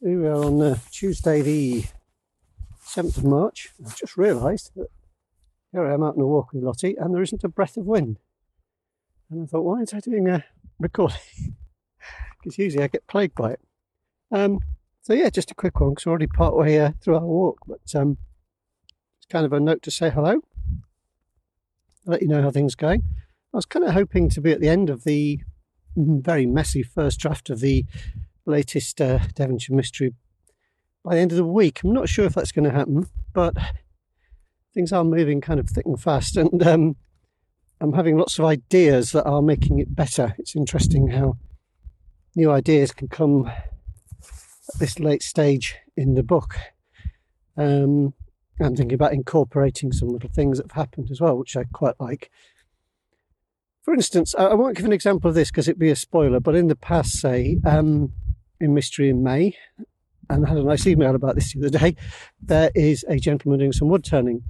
So we are on uh, Tuesday, the 7th of March. I've just realised that here I am out on a walk with Lottie and there isn't a breath of wind. And I thought, why aren't I doing a recording? Because usually I get plagued by it. Um, so yeah, just a quick one because we're already part way uh, through our walk, but um, it's kind of a note to say hello, let you know how things are going. I was kind of hoping to be at the end of the very messy first draft of the latest uh, Devonshire mystery by the end of the week. I'm not sure if that's going to happen, but things are moving kind of thick and fast, and um, I'm having lots of ideas that are making it better. It's interesting how new ideas can come at this late stage in the book. Um, I'm thinking about incorporating some little things that have happened as well, which I quite like. For instance, I, won't give an example of this because it'd be a spoiler, but in the past, say, um, in Mystery in May, and had a nice email about this the other day. There is a gentleman doing some wood turning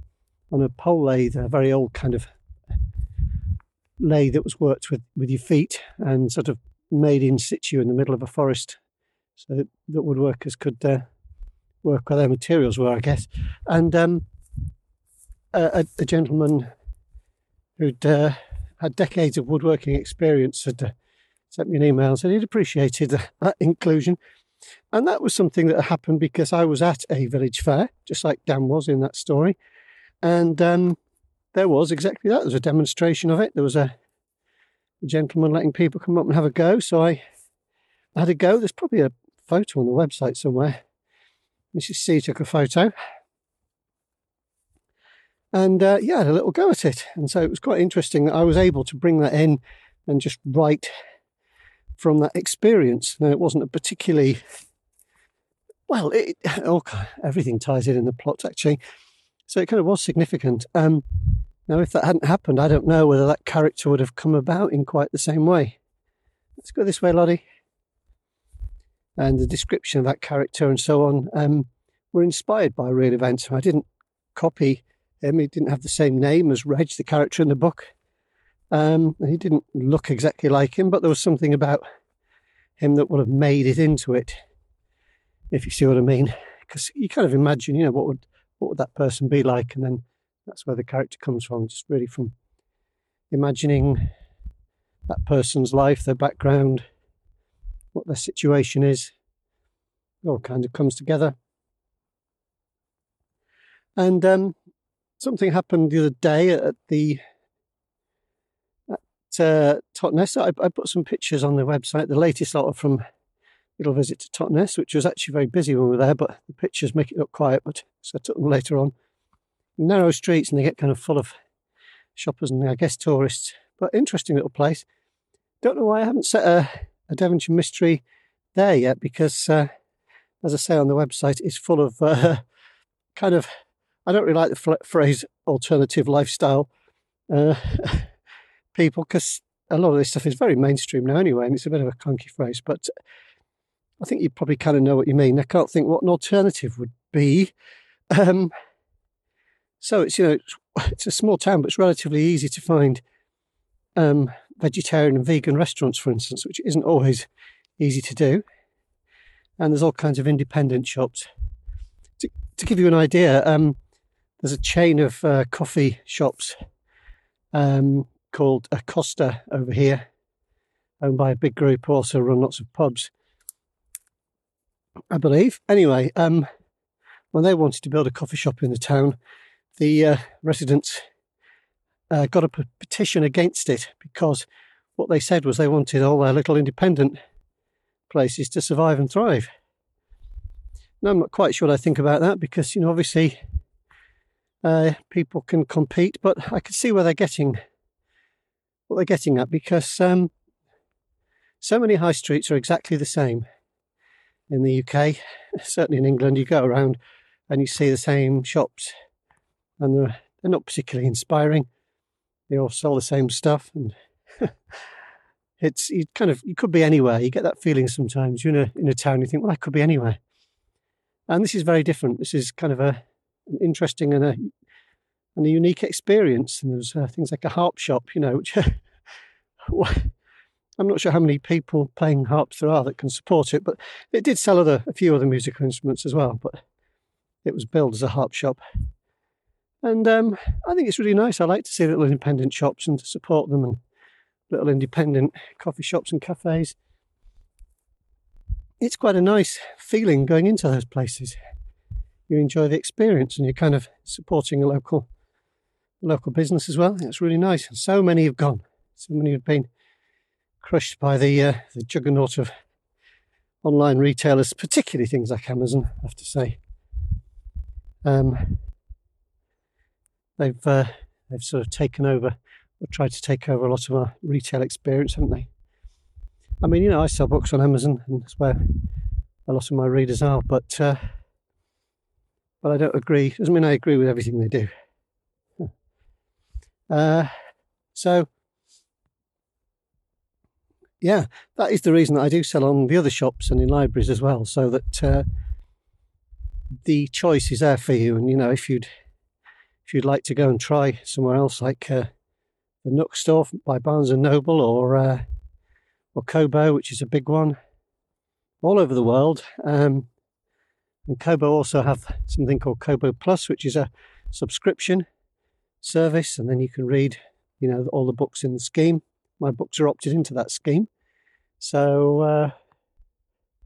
on a pole lathe, a very old kind of lathe that was worked with, with your feet and sort of made in situ in the middle of a forest so that, that woodworkers could uh, work where their materials were, I guess. And um, a, a, gentleman who'd uh, had decades of woodworking experience had uh, sent me an email and said he'd appreciated that inclusion. And that was something that happened because I was at a village fair, just like Dan was in that story. And um, there was exactly that. There was a demonstration of it. There was a, gentleman letting people come up and have a go. So I had a go. There's probably a photo on the website somewhere. Mrs. C took a photo. And uh, yeah, I had a little go at it. And so it was quite interesting that I was able to bring that in and just write from that experience. Now, it wasn't a particularly well, it, oh, everything ties in in the plot actually. So it kind of was significant. Um, now, if that hadn't happened, I don't know whether that character would have come about in quite the same way. Let's go this way, Lottie. And the description of that character and so on um, were inspired by real events. I didn't copy him. He didn't have the same name as Reg, the character in the book. Um, he didn't look exactly like him, but there was something about him that would have made it into it, if you see what I mean. Because you kind of imagine, you know, what would what would that person be like, and then that's where the character comes from. Just really from imagining that person's life, their background, what their situation is. It all kind of comes together. And um, something happened the other day at the uh, Totnes. I, I, put some pictures on the website, the latest lot from little visit to Totnes, which was actually very busy when we were there, but the pictures make it look quiet. But so I took them later on. Narrow streets, and they get kind of full of shoppers and I guess tourists. But interesting little place. Don't know why I haven't set a, a Devonshire mystery there yet, because uh, as I say on the website, it's full of uh, kind of. I don't really like the phrase alternative lifestyle. Uh, people because a lot of this stuff is very mainstream now anyway, and it's a bit of a clunky phrase, but I think you probably kind of know what you mean. I can't think what an alternative would be. Um, so it's you know it's a small town, but it's relatively easy to find um, vegetarian and vegan restaurants, for instance, which isn't always easy to do. And there's all kinds of independent shops. To, to give you an idea, um, there's a chain of uh, coffee shops um, called Acosta over here, owned by a big group who also run lots of pubs, I believe. Anyway, um, when they wanted to build a coffee shop in the town, the uh, residents uh, got a petition against it because what they said was they wanted all their little independent places to survive and thrive. Now, I'm not quite sure what I think about that because, you know, obviously uh, people can compete, but I can see where they're getting what they're getting at because um, so many high streets are exactly the same in the UK. Certainly in England, you go around and you see the same shops, and they're, they're not particularly inspiring. They all sell the same stuff, and it's you kind of you could be anywhere. You get that feeling sometimes. You're in a in a town, you think, well, I could be anywhere. And this is very different. This is kind of a an interesting and a and a unique experience. And there's uh, things like a harp shop, you know, which I'm not sure how many people playing harps there are that can support it, but it did sell other a few other musical instruments as well. But it was billed as a harp shop, and um, I think it's really nice. I like to see little independent shops and to support them, and little independent coffee shops and cafes. It's quite a nice feeling going into those places. You enjoy the experience, and you're kind of supporting a local local business as well. It's really nice. So many have gone. So many have been crushed by the uh, the juggernaut of online retailers, particularly things like Amazon. I have to say, um, they've uh, they've sort of taken over or tried to take over a lot of our retail experience, haven't they? I mean, you know, I sell books on Amazon, and that's where a lot of my readers are. But uh, but I don't agree. Doesn't mean I agree with everything they do. Uh, so yeah, that is the reason that I do sell on the other shops and in libraries as well, so that uh, the choice is there for you. And you know, if you'd if you'd like to go and try somewhere else, like uh, the Nook Store by Barnes and Noble, or uh, or Kobo, which is a big one, all over the world. Um, and Kobo also have something called Kobo Plus, which is a subscription service, and then you can read, you know, all the books in the scheme my books are opted into that scheme. So uh,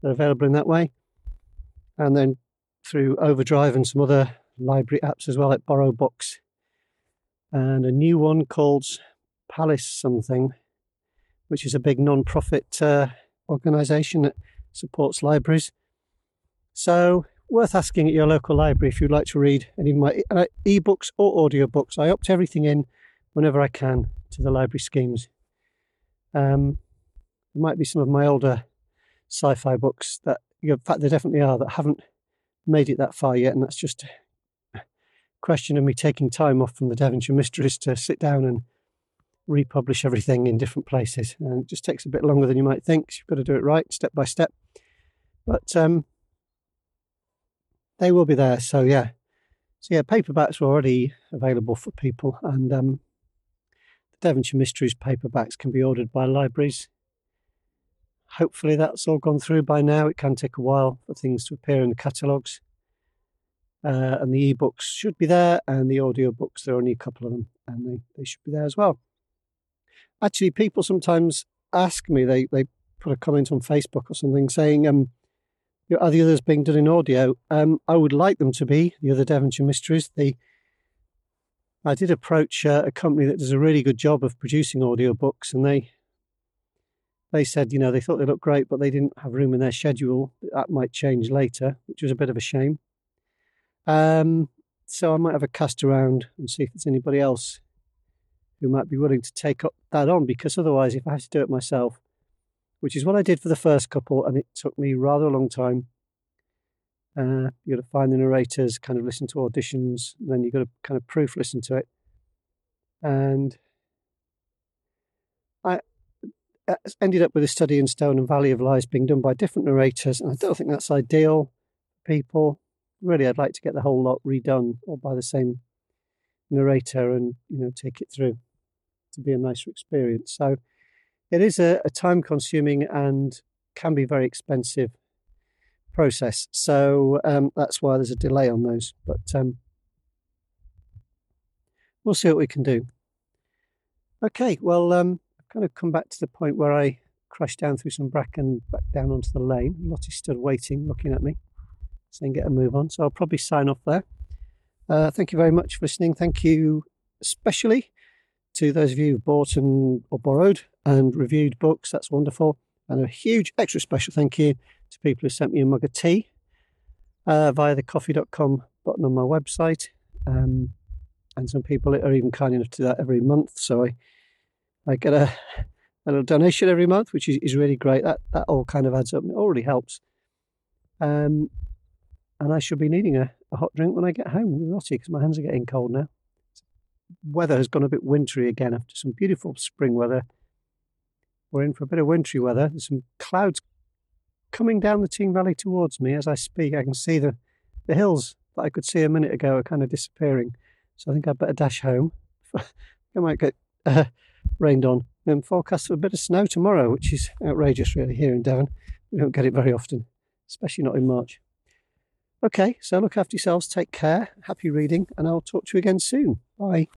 they're available in that way. And then through Overdrive and some other library apps as well, like BorrowBox. And a new one called Palace something, which is a big non profit uh, organisation that supports libraries. So, worth asking at your local library if you'd like to read any of my uh, e-books or audiobooks. I opt everything in whenever I can to the library schemes. Um, there might be some of my older sci-fi books that, in fact, there definitely are that haven't made it that far yet, and that's just a question of me taking time off from the Devonshire Mysteries to sit down and republish everything in different places. And it just takes a bit longer than you might think. So you've got to do it right, step by step. But um, they will be there. So yeah, so yeah, paperbacks are already available for people, and um, Devonshire Mysteries paperbacks can be ordered by libraries. Hopefully, that's all gone through by now. It can take a while for things to appear in the catalogues. Uh, and the ebooks should be there, and the audiobooks, there are only a couple of them, and they, they should be there as well. Actually, people sometimes ask me, they, they put a comment on Facebook or something saying, um, are the others being done in audio? Um, I would like them to be, the other Devonshire Mysteries. The I did approach uh, a company that does a really good job of producing audiobooks, and they they said, you know, they thought they looked great, but they didn't have room in their schedule. That might change later, which was a bit of a shame. Um, so I might have a cast around and see if there's anybody else who might be willing to take up that on, because otherwise, if I have to do it myself, which is what I did for the first couple, and it took me rather a long time uh, you've got to find the narrators, kind of listen to auditions, then you've got to kind of proof listen to it. And I uh, ended up with a study in Stone and Valley of Lies being done by different narrators, and I don't think that's ideal for people. Really, I'd like to get the whole lot redone or by the same narrator and you know take it through to be a nicer experience. So it is a, a time consuming and can be very expensive process. So um, that's why there's a delay on those. But um, we'll see what we can do. Okay, well, um, I've kind of come back to the point where I crashed down through some bracken back down onto the lane. Lottie stood waiting, looking at me, saying get a move on. So I'll probably sign off there. Uh, thank you very much for listening. Thank you especially to those of you who've bought and or borrowed and reviewed books. That's wonderful. And a huge extra special thank you to people who sent me a mug of tea uh, via the ko-fi.com button on my website. Um, and some people are even kind enough to do that every month. So I, I get a, a little donation every month, which is, is really great. That that all kind of adds up. It already helps. Um, and I should be needing a, a hot drink when I get home with Lottie because my hands are getting cold now. Weather has gone a bit wintry again after some beautiful spring weather. We're in for a bit of wintry weather. There's some clouds coming down the Teign Valley towards me as I speak. I can see the, the hills that I could see a minute ago are kind of disappearing. So I think I'd better dash home. I might get uh, rained on. And forecast for a bit of snow tomorrow, which is outrageous, really, here in Devon. We don't get it very often, especially not in March. Okay, so look after yourselves, take care, happy reading, and I'll talk to you again soon. Bye.